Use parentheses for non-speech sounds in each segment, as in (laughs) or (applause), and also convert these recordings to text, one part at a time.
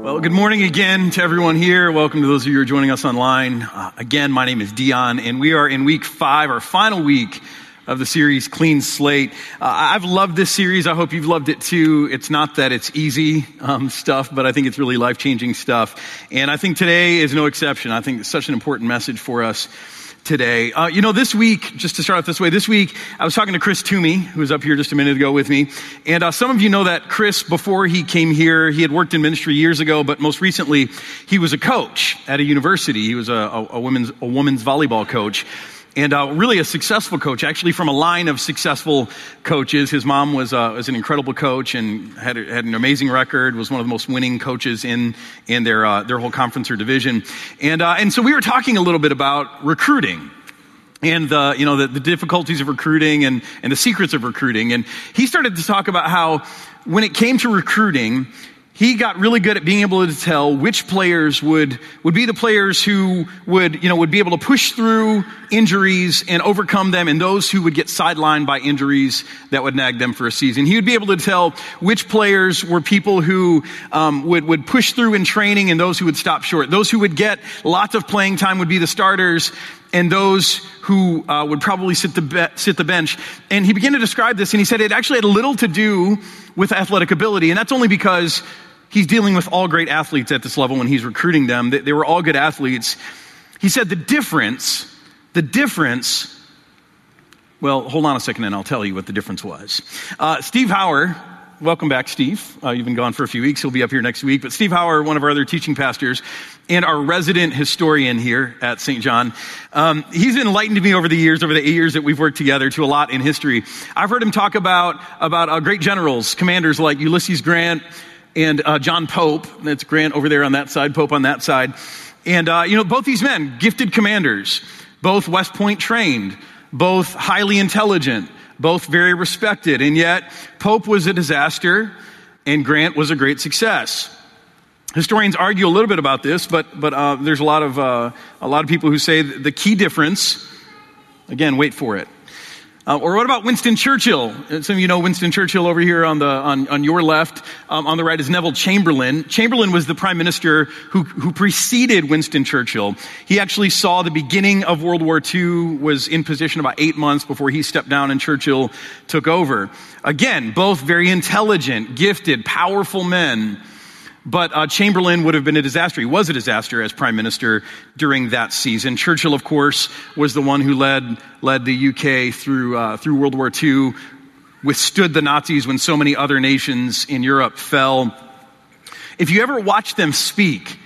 Well, good morning again to everyone here. Welcome to those of you who are joining us online. Uh, again, my name is Dion, and we are in week five, our final week of the series Clean Slate. Uh, I've loved this series. I hope you've loved it too. It's not that it's easy um, stuff, but I think it's really life changing stuff. And I think today is no exception. I think it's such an important message for us today. Uh, you know, this week, just to start off this way, this week I was talking to Chris Toomey, who was up here just a minute ago with me. And uh, some of you know that Chris, before he came here, he had worked in ministry years ago, but most recently he was a coach at a university. He was a, a, a women's, a women's volleyball coach and uh, really a successful coach, actually from a line of successful coaches. His mom was, uh, was an incredible coach and had, had an amazing record, was one of the most winning coaches in, in their, uh, their whole conference or division. And, uh, and so we were talking a little bit about recruiting and the, you know, the, the difficulties of recruiting and, and the secrets of recruiting. And he started to talk about how when it came to recruiting, he got really good at being able to tell which players would, would be the players who would, you know, would be able to push through injuries and overcome them and those who would get sidelined by injuries that would nag them for a season. He would be able to tell which players were people who um, would, would push through in training and those who would stop short. Those who would get lots of playing time would be the starters and those who uh, would probably sit the, be- sit the bench. And he began to describe this and he said it actually had little to do with athletic ability. And that's only because he's dealing with all great athletes at this level when he's recruiting them. They, they were all good athletes. He said the difference, the difference, well, hold on a second and I'll tell you what the difference was. Uh, Steve Hauer, welcome back, Steve. Uh, you've been gone for a few weeks. He'll be up here next week. But Steve Hauer, one of our other teaching pastors, and our resident historian here at St. John, um, he's enlightened me over the years, over the eight years that we've worked together, to a lot in history. I've heard him talk about about uh, great generals, commanders like Ulysses Grant, and uh, John Pope. That's Grant over there on that side, Pope on that side. And, uh, you know, both these men, gifted commanders, both West Point trained, both highly intelligent, both very respected. And yet, Pope was a disaster and Grant was a great success. Historians argue a little bit about this, but, but uh, there's a lot, of, uh, a lot of people who say the key difference, again, wait for it, uh, or what about Winston Churchill? Uh, some of you know Winston Churchill over here on, the, on, on your left. Um, on the right is Neville Chamberlain. Chamberlain was the prime minister who, who preceded Winston Churchill. He actually saw the beginning of World War II, was in position about eight months before he stepped down and Churchill took over. Again, both very intelligent, gifted, powerful men. But uh, Chamberlain would have been a disaster. He was a disaster as prime minister during that season. Churchill, of course, was the one who led, led the UK through, uh, through World War II, withstood the Nazis when so many other nations in Europe fell. If you ever watch them speak,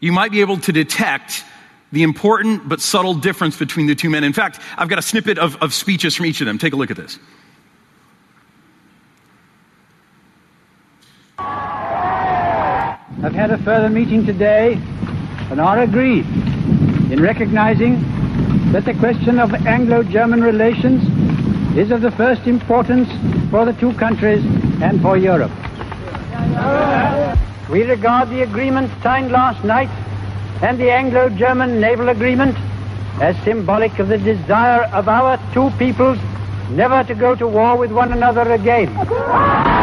you might be able to detect the important but subtle difference between the two men. In fact, I've got a snippet of, of speeches from each of them. Take a look at this. Have had a further meeting today and are agreed in recognizing that the question of Anglo-German relations is of the first importance for the two countries and for Europe. We regard the agreement signed last night and the Anglo-German naval agreement as symbolic of the desire of our two peoples never to go to war with one another again.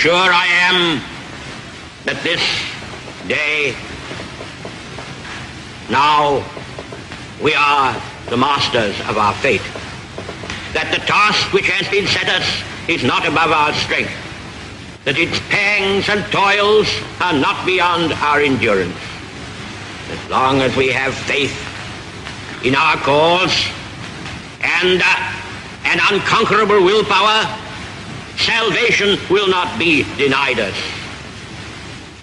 Sure I am that this day, now, we are the masters of our fate. That the task which has been set us is not above our strength. That its pangs and toils are not beyond our endurance. As long as we have faith in our cause and uh, an unconquerable willpower, salvation will not be denied us.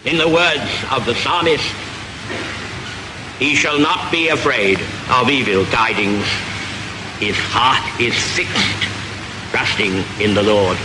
In the words of the psalmist, he shall not be afraid of evil tidings. His heart is fixed, trusting in the Lord.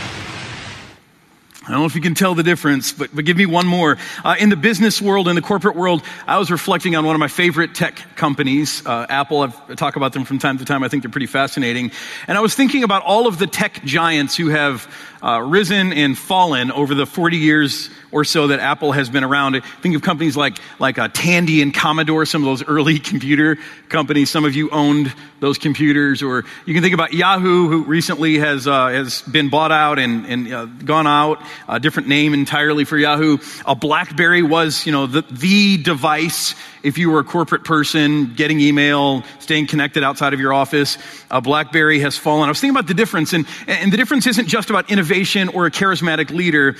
I don't know if you can tell the difference, but, but give me one more. Uh, in the business world, in the corporate world, I was reflecting on one of my favorite tech companies, uh, Apple. I've, I talk about them from time to time. I think they're pretty fascinating. And I was thinking about all of the tech giants who have uh, risen and fallen over the 40 years or so that Apple has been around. Think of companies like, like uh, Tandy and Commodore, some of those early (laughs) computer companies. Some of you owned those computers. Or you can think about Yahoo, who recently has, uh, has been bought out and, and uh, gone out, a different name entirely for Yahoo. A BlackBerry was, you know, the, the device if you were a corporate person, getting email, staying connected outside of your office. A BlackBerry has fallen. I was thinking about the difference, and, and the difference isn't just about innovation or a charismatic leader.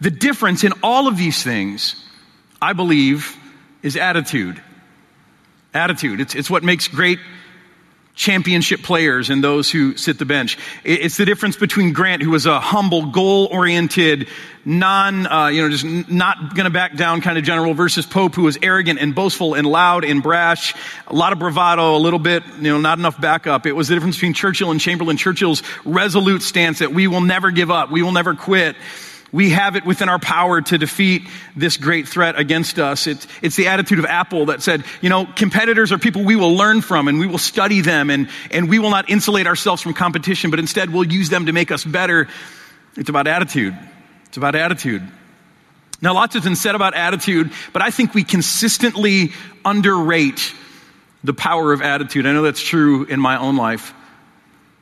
The difference in all of these things, I believe, is attitude. Attitude. It's, it's what makes great championship players and those who sit the bench. It's the difference between Grant, who was a humble, goal-oriented, non, uh, you know, just not going to back down kind of general, versus Pope, who was arrogant and boastful and loud and brash, a lot of bravado, a little bit, you know, not enough backup. It was the difference between Churchill and Chamberlain. Churchill's resolute stance that we will never give up, we will never quit. We have it within our power to defeat this great threat against us. It's, it's the attitude of Apple that said, you know, competitors are people we will learn from and we will study them and, and we will not insulate ourselves from competition, but instead we'll use them to make us better. It's about attitude. It's about attitude. Now, lots has been said about attitude, but I think we consistently underrate the power of attitude. I know that's true in my own life.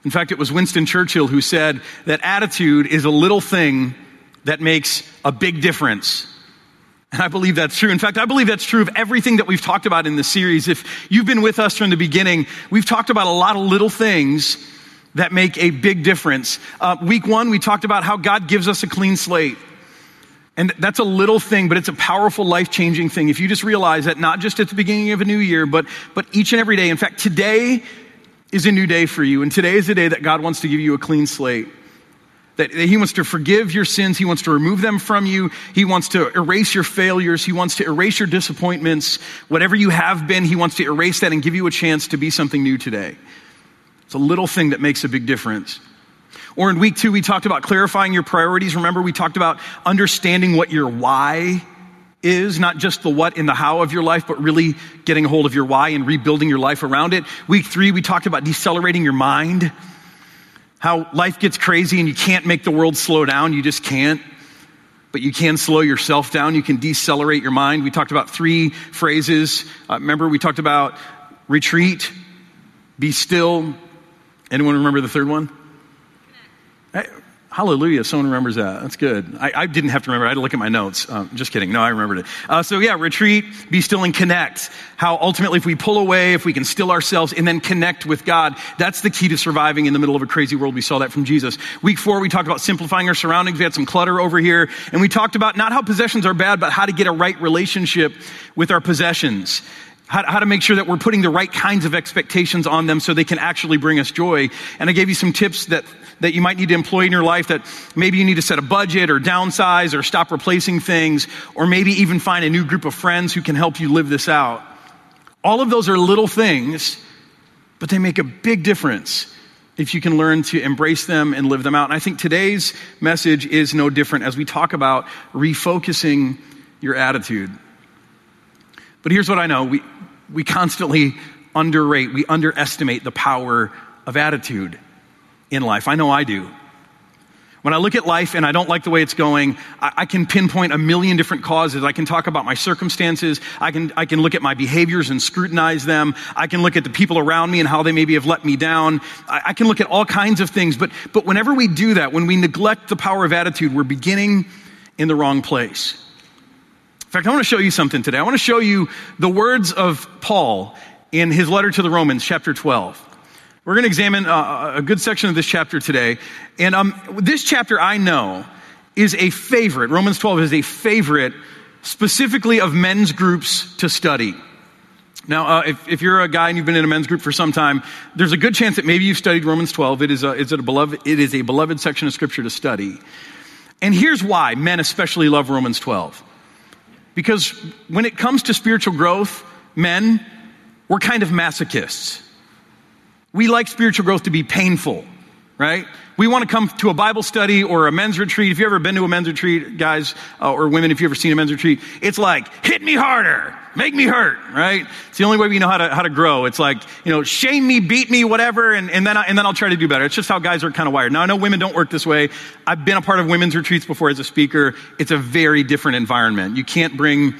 In fact, it was Winston Churchill who said that attitude is a little thing that makes a big difference. And I believe that's true. In fact, I believe that's true of everything that we've talked about in this series. If you've been with us from the beginning, we've talked about a lot of little things that make a big difference. Uh, week one, we talked about how God gives us a clean slate. And that's a little thing, but it's a powerful, life changing thing. If you just realize that not just at the beginning of a new year, but, but each and every day. In fact, today is a new day for you. And today is a day that God wants to give you a clean slate that he wants to forgive your sins. He wants to remove them from you. He wants to erase your failures. He wants to erase your disappointments. Whatever you have been, he wants to erase that and give you a chance to be something new today. It's a little thing that makes a big difference. Or in week two, we talked about clarifying your priorities. Remember, we talked about understanding what your why is, not just the what and the how of your life, but really getting a hold of your why and rebuilding your life around it. Week three, we talked about decelerating your mind how life gets crazy and you can't make the world slow down. You just can't. But you can slow yourself down. You can decelerate your mind. We talked about three phrases. Uh, remember, we talked about retreat, be still. Anyone remember the third one? Hallelujah. Someone remembers that. That's good. I, I, didn't have to remember. I had to look at my notes. Um, just kidding. No, I remembered it. Uh, so yeah, retreat, be still and connect. How ultimately if we pull away, if we can still ourselves and then connect with God, that's the key to surviving in the middle of a crazy world. We saw that from Jesus. Week four, we talked about simplifying our surroundings. We had some clutter over here. And we talked about not how possessions are bad, but how to get a right relationship with our possessions how, how, to make sure that we're putting the right kinds of expectations on them so they can actually bring us joy. And I gave you some tips that, that you might need to employ in your life that maybe you need to set a budget or downsize or stop replacing things or maybe even find a new group of friends who can help you live this out. All of those are little things, but they make a big difference if you can learn to embrace them and live them out. And I think today's message is no different as we talk about refocusing your attitude. But here's what I know. We, we constantly underrate, we underestimate the power of attitude in life. I know I do. When I look at life and I don't like the way it's going, I, I, can pinpoint a million different causes. I can talk about my circumstances. I can, I can look at my behaviors and scrutinize them. I can look at the people around me and how they maybe have let me down. I, I can look at all kinds of things. But, but whenever we do that, when we neglect the power of attitude, we're beginning in the wrong place. In fact, I want to show you something today. I want to show you the words of Paul in his letter to the Romans, chapter 12. We're going to examine uh, a good section of this chapter today. And um, this chapter, I know, is a favorite. Romans 12 is a favorite specifically of men's groups to study. Now, uh, if, if, you're a guy and you've been in a men's group for some time, there's a good chance that maybe you've studied Romans 12. It is a, a beloved, it is a beloved section of scripture to study. And here's why men especially love Romans 12. Because when it comes to spiritual growth, men, we're kind of masochists. We like spiritual growth to be painful. right? We want to come to a Bible study or a men's retreat. If you've ever been to a men's retreat, guys, uh, or women, if you've ever seen a men's retreat, it's like, hit me harder, make me hurt, right? It's the only way we know how to, how to grow. It's like, you know, shame me, beat me, whatever, and, and, then, I, and then I'll try to do better. It's just how guys are kind of wired. Now, I know women don't work this way. I've been a part of women's retreats before as a speaker. It's a very different environment. You can't bring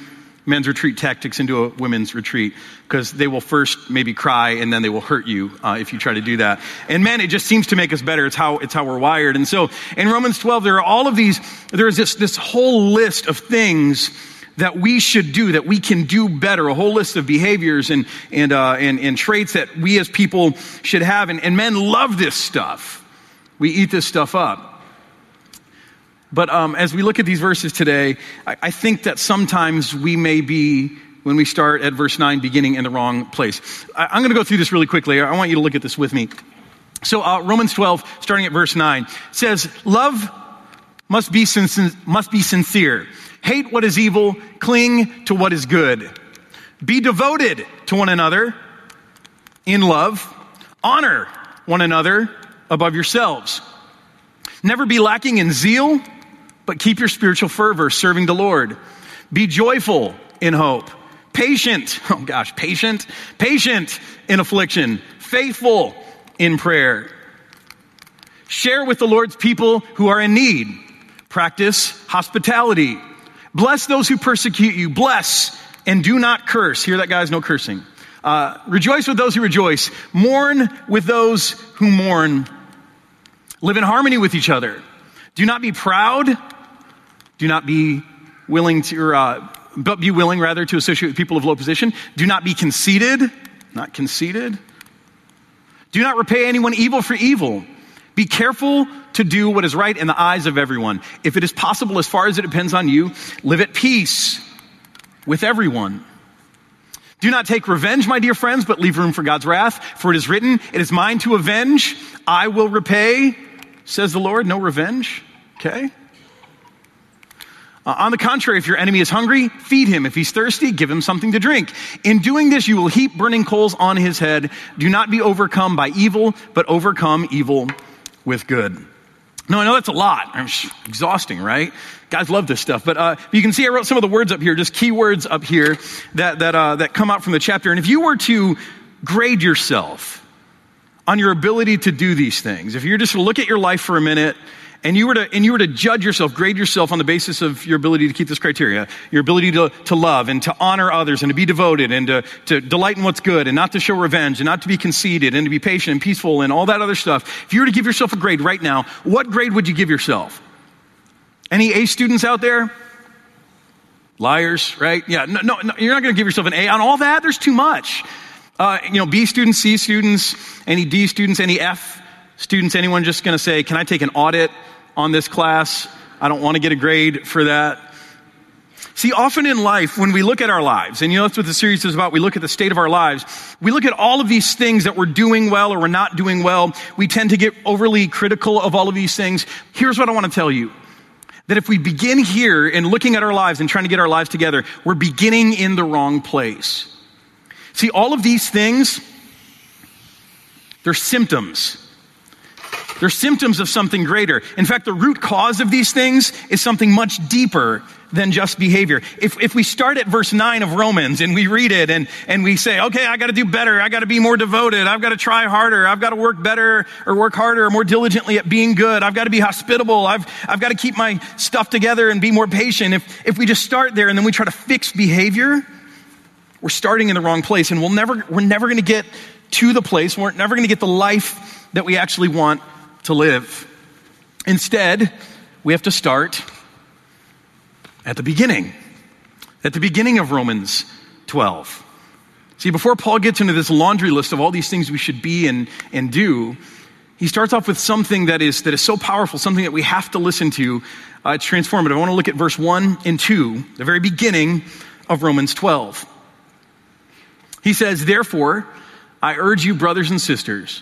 men's retreat tactics into a women's retreat because they will first maybe cry and then they will hurt you uh, if you try to do that. And men, it just seems to make us better. It's how it's how we're wired. And so in Romans 12, there are all of these. There is this this whole list of things that we should do, that we can do better, a whole list of behaviors and, and, uh, and, and traits that we as people should have. And, and men love this stuff. We eat this stuff up. But um, as we look at these verses today, I, I think that sometimes we may be when we start at verse 9 beginning in the wrong place. I, am going to go through this really quickly. I want you to look at this with me. So, uh, Romans 12, starting at verse 9, says, Love must be, sin- must be sincere. Hate what is evil, cling to what is good. Be devoted to one another in love. Honor one another above yourselves. Never be lacking in zeal but keep your spiritual fervor serving the Lord. Be joyful in hope. Patient, (laughs) oh gosh, patient, patient in affliction, faithful in prayer. Share with the Lord's people who are in need. Practice hospitality. Bless those who persecute you. Bless and do not curse. Hear that, guys? No cursing. Uh, rejoice with those who rejoice. Mourn with those who mourn. Live in harmony with each other. Do not be proud do not be willing to, uh, but be willing rather to associate with people of low position. Do not be conceited, not conceited. Do not repay anyone evil for evil. Be careful to do what is right in the eyes of everyone. If it is possible, as far as it depends on you, live at peace with everyone. Do not take revenge, my dear friends, but leave room for God's wrath. For it is written, It is mine to avenge, I will repay, says the Lord. No revenge. Okay? Uh, on the contrary, if your enemy is hungry, feed him. If he's thirsty, give him something to drink. In doing this, you will heap burning coals on his head. Do not be overcome by evil, but overcome evil with good. No, I know that's a lot. It's exhausting, right? Guys love this stuff. But uh, you can see I wrote some of the words up here, just key words up here that, that, uh, that come out from the chapter. And if you were to grade yourself on your ability to do these things, if you're just to look at your life for a minute and you were to, and you were to judge yourself, grade yourself on the basis of your ability to keep this criteria, your ability to, to love and to honor others and to be devoted and to, to delight in what's good and not to show revenge and not to be conceited and to be patient and peaceful and all that other stuff. If you were to give yourself a grade right now, what grade would you give yourself? Any A students out there? Liars, right? Yeah, no, no, no you're not going to give yourself an A on all that. There's too much. Uh, you know, B students, C students, any D students, any F students, anyone just going to say, Can I take an audit on this class? I don't want to get a grade for that. See, often in life, when we look at our lives, and you know that's what the series is about, we look at the state of our lives, we look at all of these things that we're doing well or we're not doing well. We tend to get overly critical of all of these things. Here's what I want to tell you. That if we begin here in looking at our lives and trying to get our lives together, we're beginning in the wrong place. See, all of these things, they're symptoms they're symptoms of something greater. In fact, the root cause of these things is something much deeper than just behavior. If, if we start at verse 9 of Romans and we read it and, and we say, okay, I got to do better. I got to be more devoted. I've got to try harder. I've got to work better or work harder or more diligently at being good. I've got to be hospitable. I've, I've got to keep my stuff together and be more patient. If, if we just start there and then we try to fix behavior, we're starting in the wrong place and we'll never, we're never going to get to the place. We're never going to get the life that we actually want to live. Instead, we have to start at the beginning, at the beginning of Romans 12. See, before Paul gets into this laundry list of all these things we should be and, and do, he starts off with something that is, that is so powerful, something that we have to listen to. Uh, it's transformative. I want to look at verse 1 and 2, the very beginning of Romans 12. He says, Therefore, I urge you, brothers and sisters,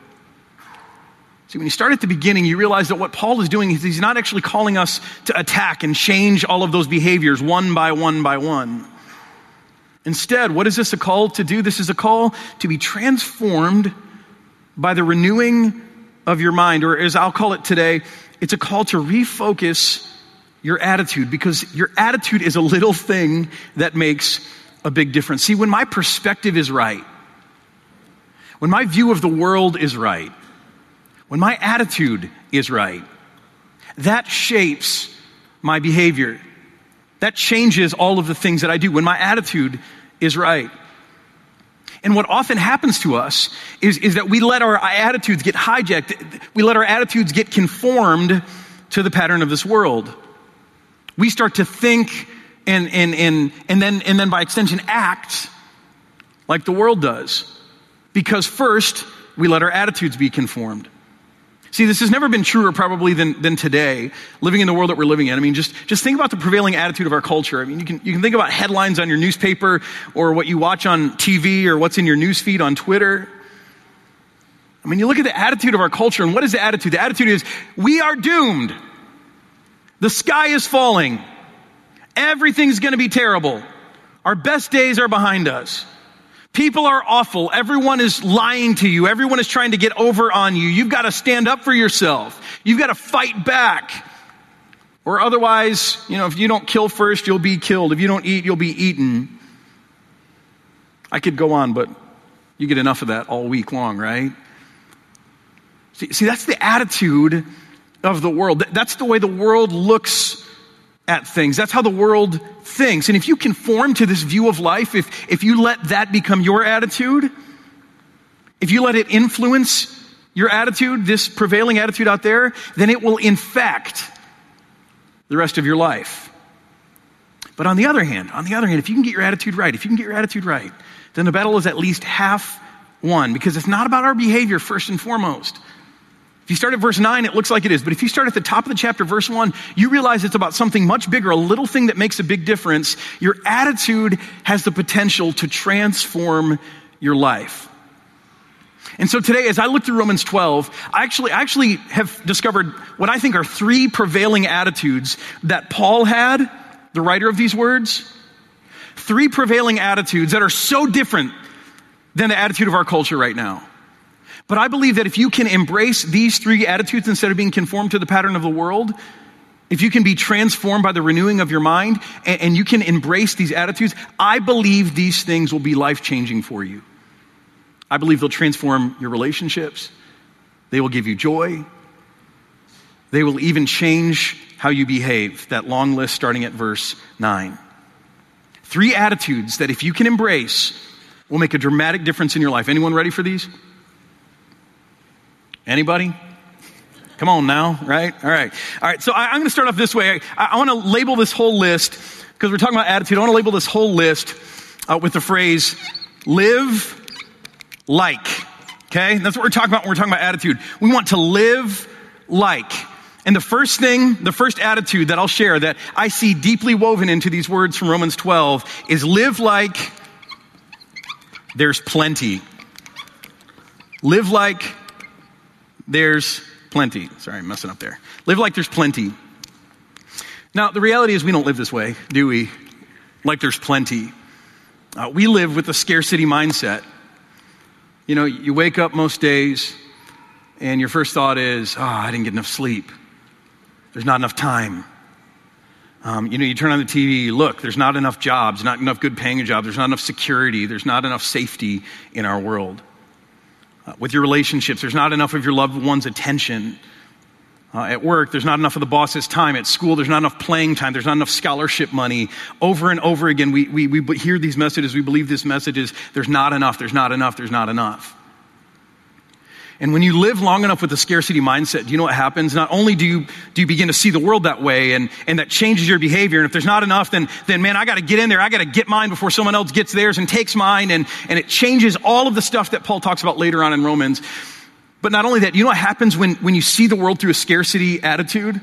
See, when you start at the beginning, you realize that what Paul is doing is he's not actually calling us to attack and change all of those behaviors one by one by one. Instead, what is this a call to do? This is a call to be transformed by the renewing of your mind, or as I'll call it today, it's a call to refocus your attitude because your attitude is a little thing that makes a big difference. See, when my perspective is right, when my view of the world is right, when my attitude is right, that shapes my behavior. That changes all of the things that I do when my attitude is right. And what often happens to us is, is that we let our attitudes get hijacked. We let our attitudes get conformed to the pattern of this world. We start to think and, and, and, and, then, and then by extension act like the world does. Because first, we let our attitudes be conformed. See, this has never been truer probably than, than today, living in the world that we're living in. I mean, just, just think about the prevailing attitude of our culture. I mean, you can, you can think about headlines on your newspaper or what you watch on TV or what's in your newsfeed on Twitter. I mean, you look at the attitude of our culture, and what is the attitude? The attitude is, we are doomed. The sky is falling. Everything's going to be terrible. Our best days are behind us. People are awful. Everyone is lying to you. Everyone is trying to get over on you. You've got to stand up for yourself. You've got to fight back. Or otherwise, you know, if you don't kill first, you'll be killed. If you don't eat, you'll be eaten. I could go on, but you get enough of that all week long, right? See, see that's the attitude of the world. That's the way the world looks at things. That's how the world thinks. And if you conform to this view of life, if, if you let that become your attitude, if you let it influence your attitude, this prevailing attitude out there, then it will infect the rest of your life. But on the other hand, on the other hand, if you can get your attitude right, if you can get your attitude right, then the battle is at least half won because it's not about our behavior first and foremost. If you start at verse 9, it looks like it is. But if you start at the top of the chapter, verse 1, you realize it's about something much bigger, a little thing that makes a big difference. Your attitude has the potential to transform your life. And so today, as I look through Romans 12, I actually, I actually have discovered what I think are three prevailing attitudes that Paul had, the writer of these words. Three prevailing attitudes that are so different than the attitude of our culture right now. But I believe that if you can embrace these three attitudes instead of being conformed to the pattern of the world, if you can be transformed by the renewing of your mind and, and you can embrace these attitudes, I believe these things will be life changing for you. I believe they'll transform your relationships. They will give you joy. They will even change how you behave. That long list starting at verse 9. Three attitudes that if you can embrace will make a dramatic difference in your life. Anyone ready for these? Anybody? Come on now, right? All right. All right. So I, am going to start off this way. I, I want to label this whole list because we're talking about attitude. I want to label this whole list uh, with the phrase live like. Okay? That's what we're talking about when we're talking about attitude. We want to live like. And the first thing, the first attitude that I'll share that I see deeply woven into these words from Romans 12 is live like there's plenty. Live like there's plenty. Sorry, I'm messing up there. Live like there's plenty. Now, the reality is we don't live this way, do we? Like there's plenty. Uh, we live with a scarcity mindset. You know, you wake up most days and your first thought is, oh, I didn't get enough sleep. There's not enough time. Um, you know, you turn on the TV, look, there's not enough jobs, not enough good paying jobs, there's not enough security, there's not enough safety in our world. Uh, with your relationships. There's not enough of your loved one's attention. Uh, at work, there's not enough of the boss's time. At school, there's not enough playing time. There's not enough scholarship money. Over and over again, we, we, we hear these messages. We believe this message is there's not enough, there's not enough, there's not enough. And when you live long enough with a scarcity mindset, do you know what happens? Not only do you, do you begin to see the world that way and, and that changes your behavior. And if there's not enough, then, then man, I got to get in there. I got to get mine before someone else gets theirs and takes mine. And, and it changes all of the stuff that Paul talks about later on in Romans. But not only that, you know what happens when, when you see the world through a scarcity attitude?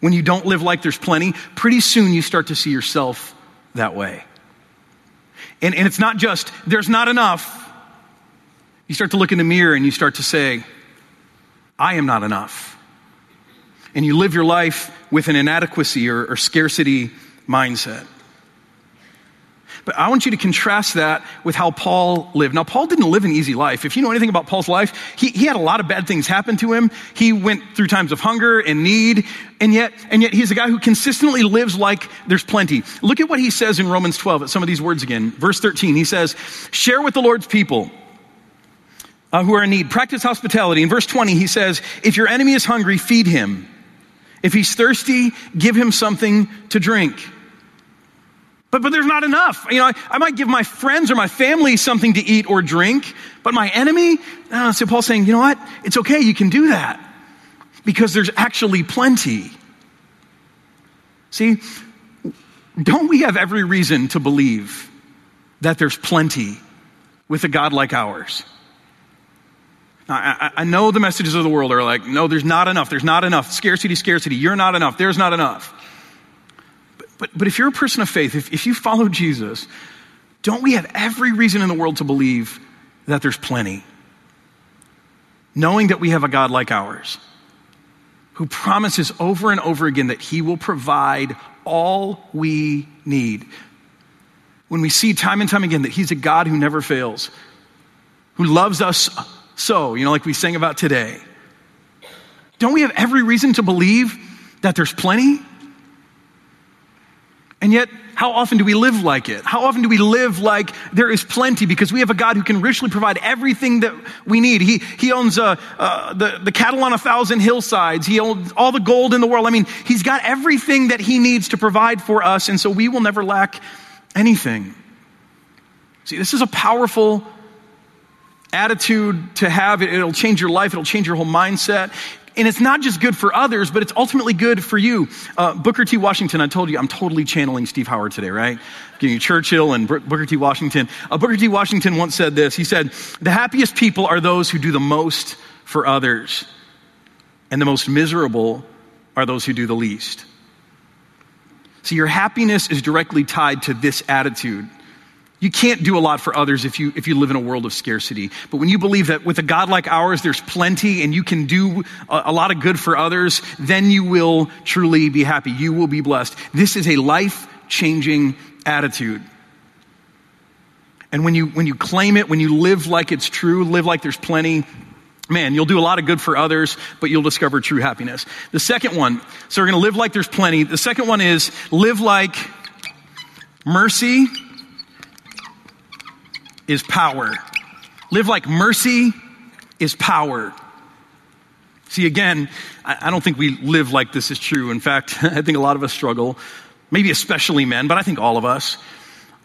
when you don't live like there's plenty, pretty soon you start to see yourself that way. And, and it's not just, there's not enough. You start to look in the mirror and you start to say, I am not enough. And you live your life with an inadequacy or, or scarcity mindset. But I want you to contrast that with how Paul lived. Now, Paul didn't live an easy life. If you know anything about Paul's life, he, he had a lot of bad things happen to him. He went through times of hunger and need, and yet, and yet he's a guy who consistently lives like there's plenty. Look at what he says in Romans 12 at some of these words again. Verse 13, he says, share with the Lord's people. Uh, who are in need. Practice hospitality. In verse 20, he says, If your enemy is hungry, feed him. If he's thirsty, give him something to drink. But, but there's not enough. You know, I, I, might give my friends or my family something to eat or drink, but my enemy, uh, so Paul's saying, you know what? It's okay, you can do that because there's actually plenty. See, don't we have every reason to believe that there's plenty with a God like ours? I, I, know the messages of the world are like, no, there's not enough, there's not enough, scarcity, scarcity, you're not enough, there's not enough. But, but if you're a person of faith, if, if you follow Jesus, don't we have every reason in the world to believe that there's plenty? Knowing that we have a God like ours who promises over and over again that he will provide all we need. When we see time and time again that he's a God who never fails, who loves us so, you know, like we sang about today, don't we have every reason to believe that there's plenty? And yet, how often do we live like it? How often do we live like there is plenty because we have a God who can richly provide everything that we need? He, he owns uh, uh, the, the cattle on a thousand hillsides. He owns all the gold in the world. I mean, He's got everything that He needs to provide for us, and so we will never lack anything. See, this is a powerful attitude to have. It'll change your life, it'll change your whole mindset. And it's not just good for others, but it's ultimately good for you. Uh, Booker T. Washington, I told you, I'm totally channeling Steve Hauer today, right? Giving you Churchill and Booker T. Washington. Uh, Booker T. Washington once said this. He said, The happiest people are those who do the most for others, and the most miserable are those who do the least. See, your happiness is directly tied to this attitude. You can't do a lot for others if you, if you live in a world of scarcity. But when you believe that with a God like ours, there's plenty and you can do a, a lot of good for others, then you will truly be happy. You will be blessed. This is a life changing attitude. And when you, when you claim it, when you live like it's true, live like there's plenty, man, you'll do a lot of good for others, but you'll discover true happiness. The second one, so we're going to live like there's plenty. The second one is live like mercy is power. Live like mercy is power. See, again, I don't think we live like this is true. In fact, (laughs) I think a lot of us struggle, maybe especially men, but I think all of us.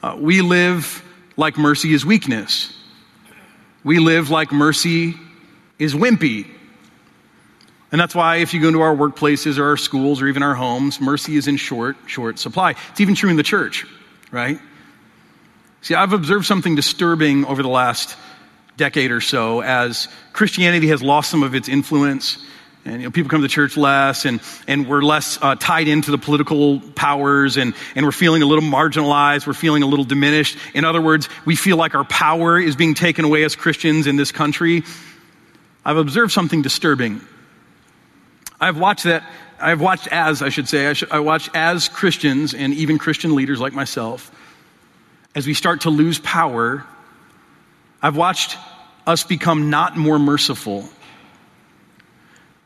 Uh, we live like mercy is weakness. We live like mercy is wimpy. And that's why if you go into our workplaces or our schools or even our homes, mercy is in short, short supply. It's even true in the church, right? See, I've observed something disturbing over the last decade or so as Christianity has lost some of its influence. And you know, people come to church less, and, and we're less uh, tied into the political powers, and, and we're feeling a little marginalized, we're feeling a little diminished. In other words, we feel like our power is being taken away as Christians in this country. I've observed something disturbing. I've watched that, I've watched as, I should say, I, should, I watched as Christians and even Christian leaders like myself as we start to lose power, I've watched us become not more merciful,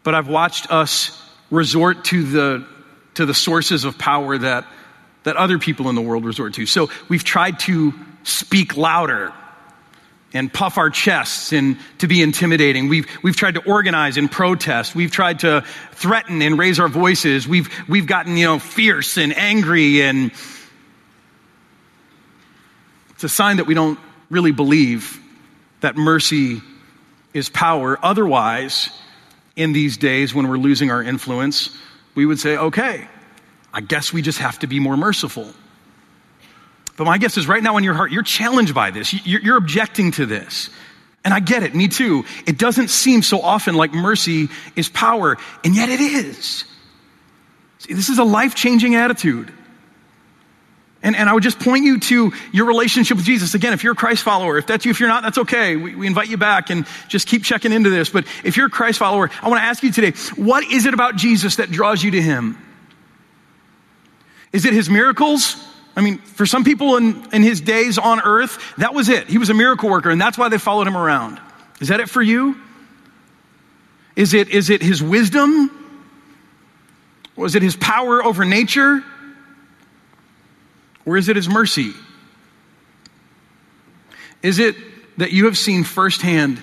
but I've watched us resort to the, to the sources of power that, that other people in the world resort to. So we've tried to speak louder and puff our chests and to be intimidating. We've, we've tried to organize and protest. We've tried to threaten and raise our voices. We've, we've gotten, you know, fierce and angry and, it's a sign that we don't really believe that mercy is power. Otherwise, in these days when we're losing our influence, we would say, okay, I guess we just have to be more merciful. But my guess is right now in your heart, you're challenged by this. You're, objecting to this. And I get it, me too. It doesn't seem so often like mercy is power, and yet it is. See, this is a life changing attitude. And, and I would just point you to your relationship with Jesus. Again, if you're a Christ follower, if that's you, if you're not, that's okay. We, we invite you back and just keep checking into this. But if you're a Christ follower, I want to ask you today, what is it about Jesus that draws you to him? Is it his miracles? I mean, for some people in, in his days on earth, that was it. He was a miracle worker, and that's why they followed him around. Is that it for you? Is it, is it his wisdom? Was it his power over nature? Or is it his mercy? Is it that you have seen firsthand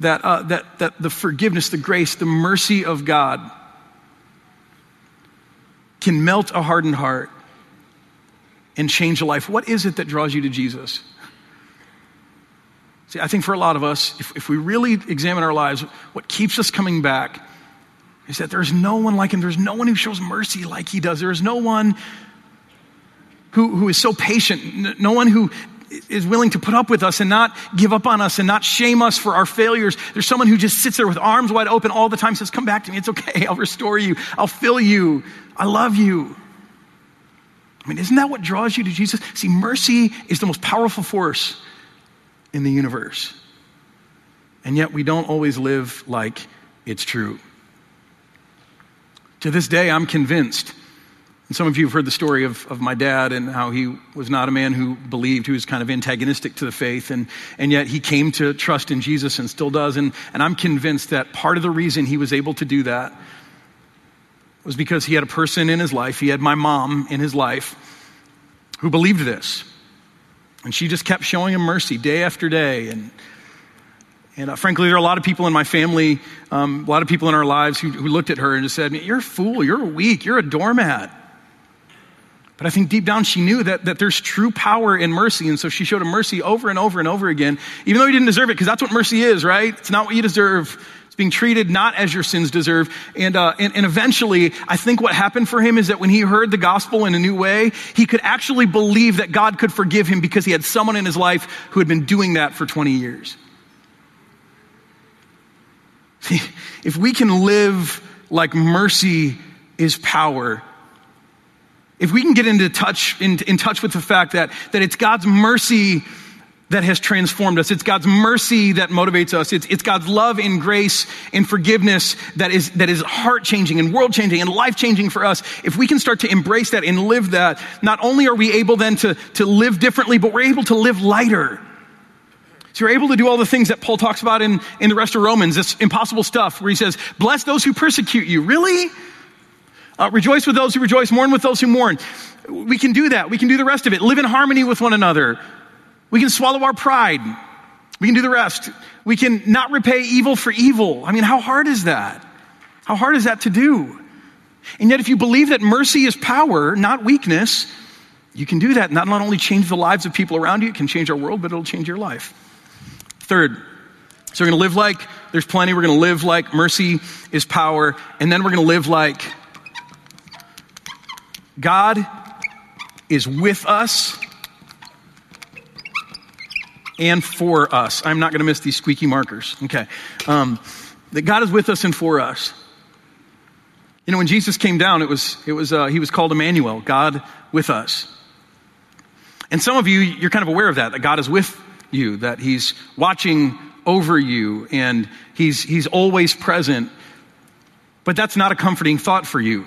that, uh, that, that the forgiveness, the grace, the mercy of God can melt a hardened heart and change a life? What is it that draws you to Jesus? See, I think for a lot of us, if, if we really examine our lives, what keeps us coming back is that there's no one like him. There's no one who shows mercy like he does. There is no one who, who is so patient, no one who is willing to put up with us and not give up on us and not shame us for our failures. There's someone who just sits there with arms wide open all the time, says, Come back to me. It's okay. (laughs) I'll restore you. I'll fill you. I love you. I mean, isn't that what draws you to Jesus? See, mercy is the most powerful force in the universe. And yet we don't always live like it's true. To this day, I'm convinced. And some of you have heard the story of, of my dad and how he was not a man who believed, who was kind of antagonistic to the faith, and, and yet he came to trust in Jesus and still does. And, and I'm convinced that part of the reason he was able to do that was because he had a person in his life, he had my mom in his life, who believed this. And she just kept showing him mercy day after day. And, and uh, frankly, there are a lot of people in my family, um, a lot of people in our lives who, who looked at her and just said, You're a fool, you're weak, you're a doormat. But I think deep down she knew that, that there's true power in mercy. And so she showed him mercy over and over and over again, even though he didn't deserve it, because that's what mercy is, right? It's not what you deserve. It's being treated not as your sins deserve. And, uh, and, and eventually, I think what happened for him is that when he heard the gospel in a new way, he could actually believe that God could forgive him because he had someone in his life who had been doing that for 20 years. See, (laughs) if we can live like mercy is power, if we can get into touch, in, in touch with the fact that, that it's God's mercy that has transformed us. It's God's mercy that motivates us. It's, it's God's love and grace and forgiveness that is, that is heart changing and world changing and life changing for us. If we can start to embrace that and live that, not only are we able then to, to live differently, but we're able to live lighter. So you're able to do all the things that Paul talks about in, in the rest of Romans, this impossible stuff where he says, bless those who persecute you. Really? Uh, rejoice with those who rejoice, mourn with those who mourn. We can do that. We can do the rest of it. Live in harmony with one another. We can swallow our pride. We can do the rest. We can not repay evil for evil. I mean, how hard is that? How hard is that to do? And yet, if you believe that mercy is power, not weakness, you can do that. Not only change the lives of people around you, it can change our world, but it'll change your life. Third, so we're going to live like there's plenty. We're going to live like mercy is power. And then we're going to live like God is with us and for us. I'm not going to miss these squeaky markers. Okay. Um, that God is with us and for us. You know, when Jesus came down, it was, it was, uh, he was called Emmanuel, God with us. And some of you, you're kind of aware of that, that God is with you, that he's watching over you and he's, he's always present. But that's not a comforting thought for you.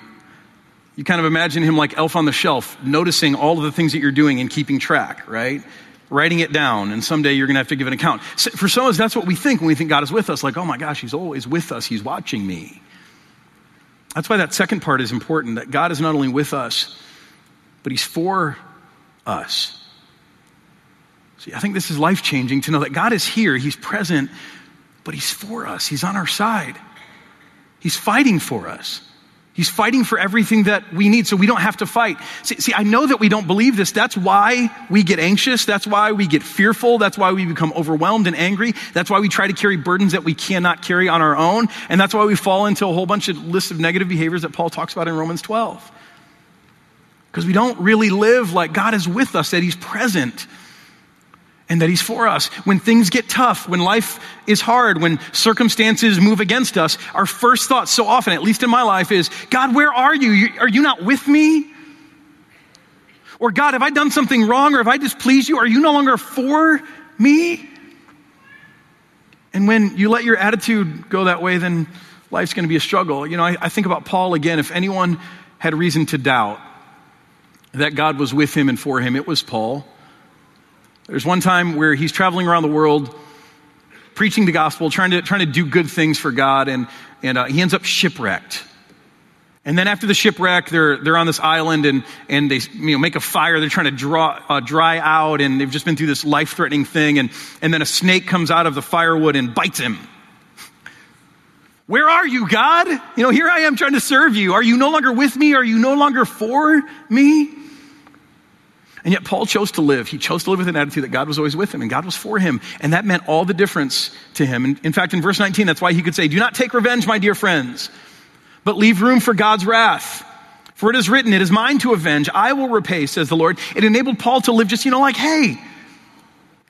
You kind of imagine him like elf on the shelf, noticing all of the things that you're doing and keeping track, right? Writing it down, and someday you're going to have to give an account. For some of us, that's what we think when we think God is with us. Like, oh my gosh, He's always with us, He's watching me. That's why that second part is important that God is not only with us, but He's for us. See, I think this is life changing to know that God is here, He's present, but He's for us, He's on our side, He's fighting for us. He's fighting for everything that we need so we don't have to fight. See, see, I know that we don't believe this. That's why we get anxious. That's why we get fearful. That's why we become overwhelmed and angry. That's why we try to carry burdens that we cannot carry on our own. And that's why we fall into a whole bunch of lists of negative behaviors that Paul talks about in Romans 12. Because we don't really live like God is with us, that He's present. And that He's for us. When things get tough, when life is hard, when circumstances move against us, our first thought so often, at least in my life, is God, where are you? Are you not with me? Or God, have I done something wrong or have I displeased you? Are you no longer for me? And when you let your attitude go that way, then life's going to be a struggle. You know, I, I think about Paul again. If anyone had reason to doubt that God was with him and for him, it was Paul. There's one time where he's traveling around the world preaching the gospel, trying to, trying to do good things for God, and, and uh, he ends up shipwrecked. And then after the shipwreck, they're, they're on this island and, and they you know, make a fire. They're trying to draw, uh, dry out and they've just been through this life threatening thing. And, and then a snake comes out of the firewood and bites him. Where are you, God? You know, here I am trying to serve you. Are you no longer with me? Are you no longer for me? And yet Paul chose to live. He chose to live with an attitude that God was always with him and God was for him. And that meant all the difference to him. And in fact, in verse 19, that's why he could say, Do not take revenge, my dear friends but leave room for God's wrath. For it is written, It is mine to avenge. I will repay, says the Lord. It enabled Paul to live just, you know, like, hey,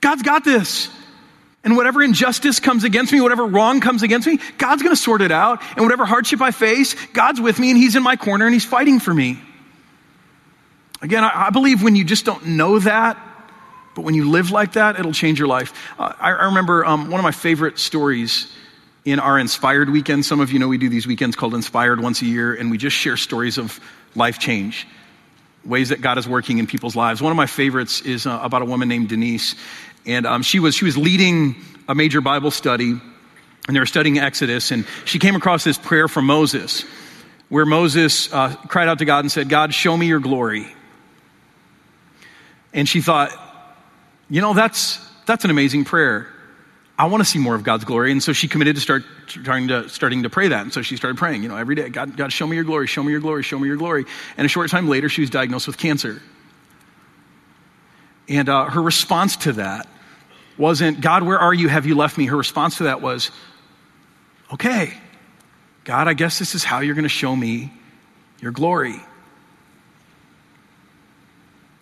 God's got this. And whatever injustice comes against me, whatever wrong comes against me, God's going to sort it out. And whatever hardship I face, God's with me and He's in my corner and He's fighting for me. Again, I, I believe when you just don't know that, but when you live like that, it'll change your life. Uh, I, I, remember um, one of my favorite stories in our Inspired weekend. Some of you know we do these weekends called Inspired once a year, and we just share stories of life change, ways that God is working in people's lives. One of my favorites is uh, about a woman named Denise, and um, she, was, she was leading a major Bible study, and they were studying Exodus, and she came across this prayer from Moses, where Moses uh, cried out to God and said, God, show me your glory. And she thought, you know, that's, that's an amazing prayer. I want to see more of God's glory. And so she committed to start trying to, starting to pray that. And so she started praying, you know, every day, God, God, show me your glory, show me your glory, show me your glory. And a short time later, she was diagnosed with cancer. And uh, her response to that wasn't, God, where are you? Have you left me? Her response to that was, okay, God, I guess this is how you're going to show me your glory.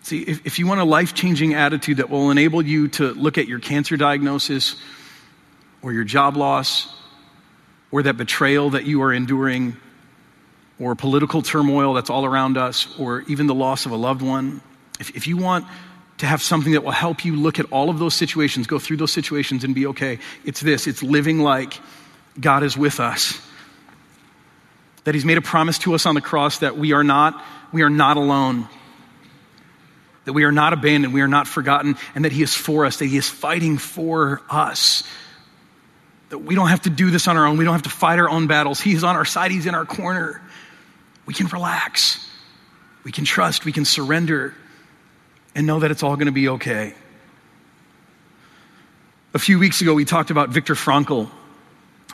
See, if, if you want a life changing attitude that will enable you to look at your cancer diagnosis, or your job loss, or that betrayal that you are enduring, or political turmoil that's all around us, or even the loss of a loved one, if, if you want to have something that will help you look at all of those situations, go through those situations and be okay, it's this it's living like God is with us. That He's made a promise to us on the cross that we are not, we are not alone that we are not abandoned, we are not forgotten, and that He is for us, that He is fighting for us that we don't have to do this on our own. We don't have to fight our own battles. He's on our side, He's in our corner. We can relax. We can trust. We can surrender and know that it's all going to be okay. A few weeks ago, we talked about Viktor Frankl,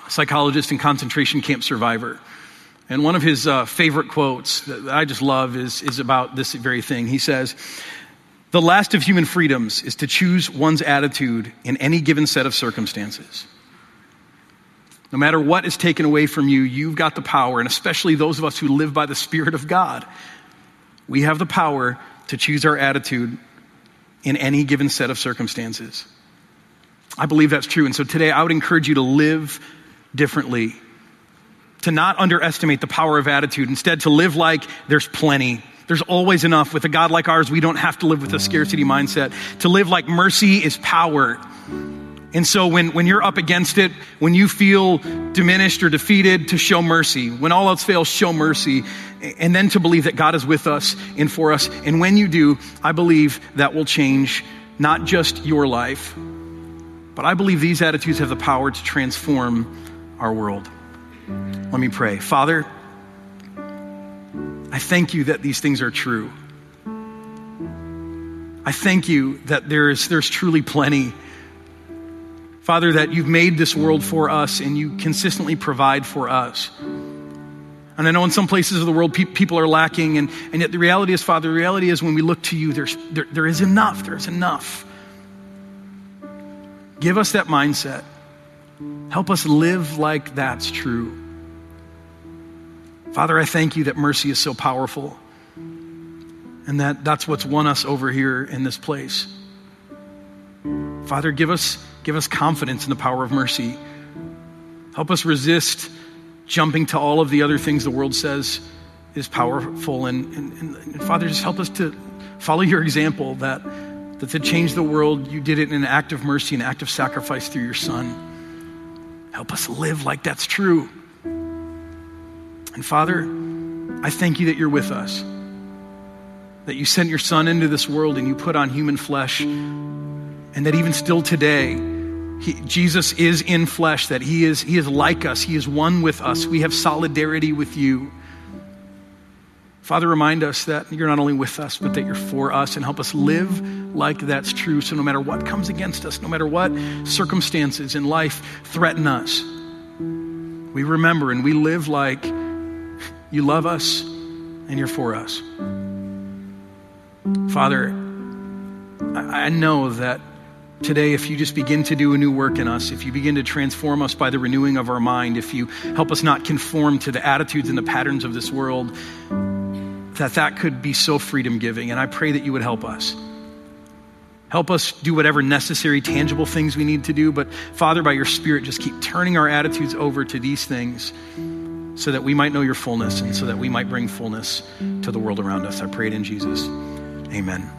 psychologist and concentration camp survivor. And one of his uh, favorite quotes that I just love is, is about this very thing. He says, The last of human freedoms is to choose one's attitude in any given set of circumstances. No matter what is taken away from you, you've got the power, and especially those of us who live by the Spirit of God, we have the power to choose our attitude in any given set of circumstances. I believe that's true. And so today I would encourage you to live differently, to not underestimate the power of attitude, instead, to live like there's plenty. There's always enough. With a God like ours, we don't have to live with a scarcity mindset. To live like mercy is power. And so when, when you're up against it, when you feel diminished or defeated, to show mercy. When all else fails, show mercy. And then to believe that God is with us and for us. And when you do, I believe that will change not just your life, but I believe these attitudes have the power to transform our world. Let me pray. Father, I thank you that these things are true. I thank you that there's, there's truly plenty Father, that you've made this world for us and you consistently provide for us. And I know in some places of the world pe- people are lacking, and, and yet the reality is, Father, the reality is when we look to you, there's, there, there is enough. There is enough. Give us that mindset. Help us live like that's true. Father, I thank you that mercy is so powerful and that that's what's won us over here in this place. Father, give us, give us confidence in the power of mercy. Help us resist jumping to all of the other things the world says is powerful. And, and, and, Father, just help us to follow your example that, that to change the world, you did it in an act of mercy, an act of sacrifice through your Son. Help us live like that's true. And Father, I thank you that you're with us, that you sent your Son into this world and you put on human flesh, and that even still today, he, Jesus is in flesh, that he is, he is like us, He is one with us. We have solidarity with you. Father, remind us that you're not only with us, but that you're for us and help us live like that's true. So no matter what comes against us, no matter what circumstances in life threaten us, we remember and we live like you love us and you're for us. Father, I know that today, if you just begin to do a new work in us, if you begin to transform us by the renewing of our mind, if you help us not conform to the attitudes and the patterns of this world, that that could be so freedom giving. And I pray that you would help us. Help us do whatever necessary, tangible things we need to do. But Father, by your Spirit, just keep turning our attitudes over to these things so that we might know your fullness and so that we might bring fullness to the world around us. I pray it in Jesus. Amen.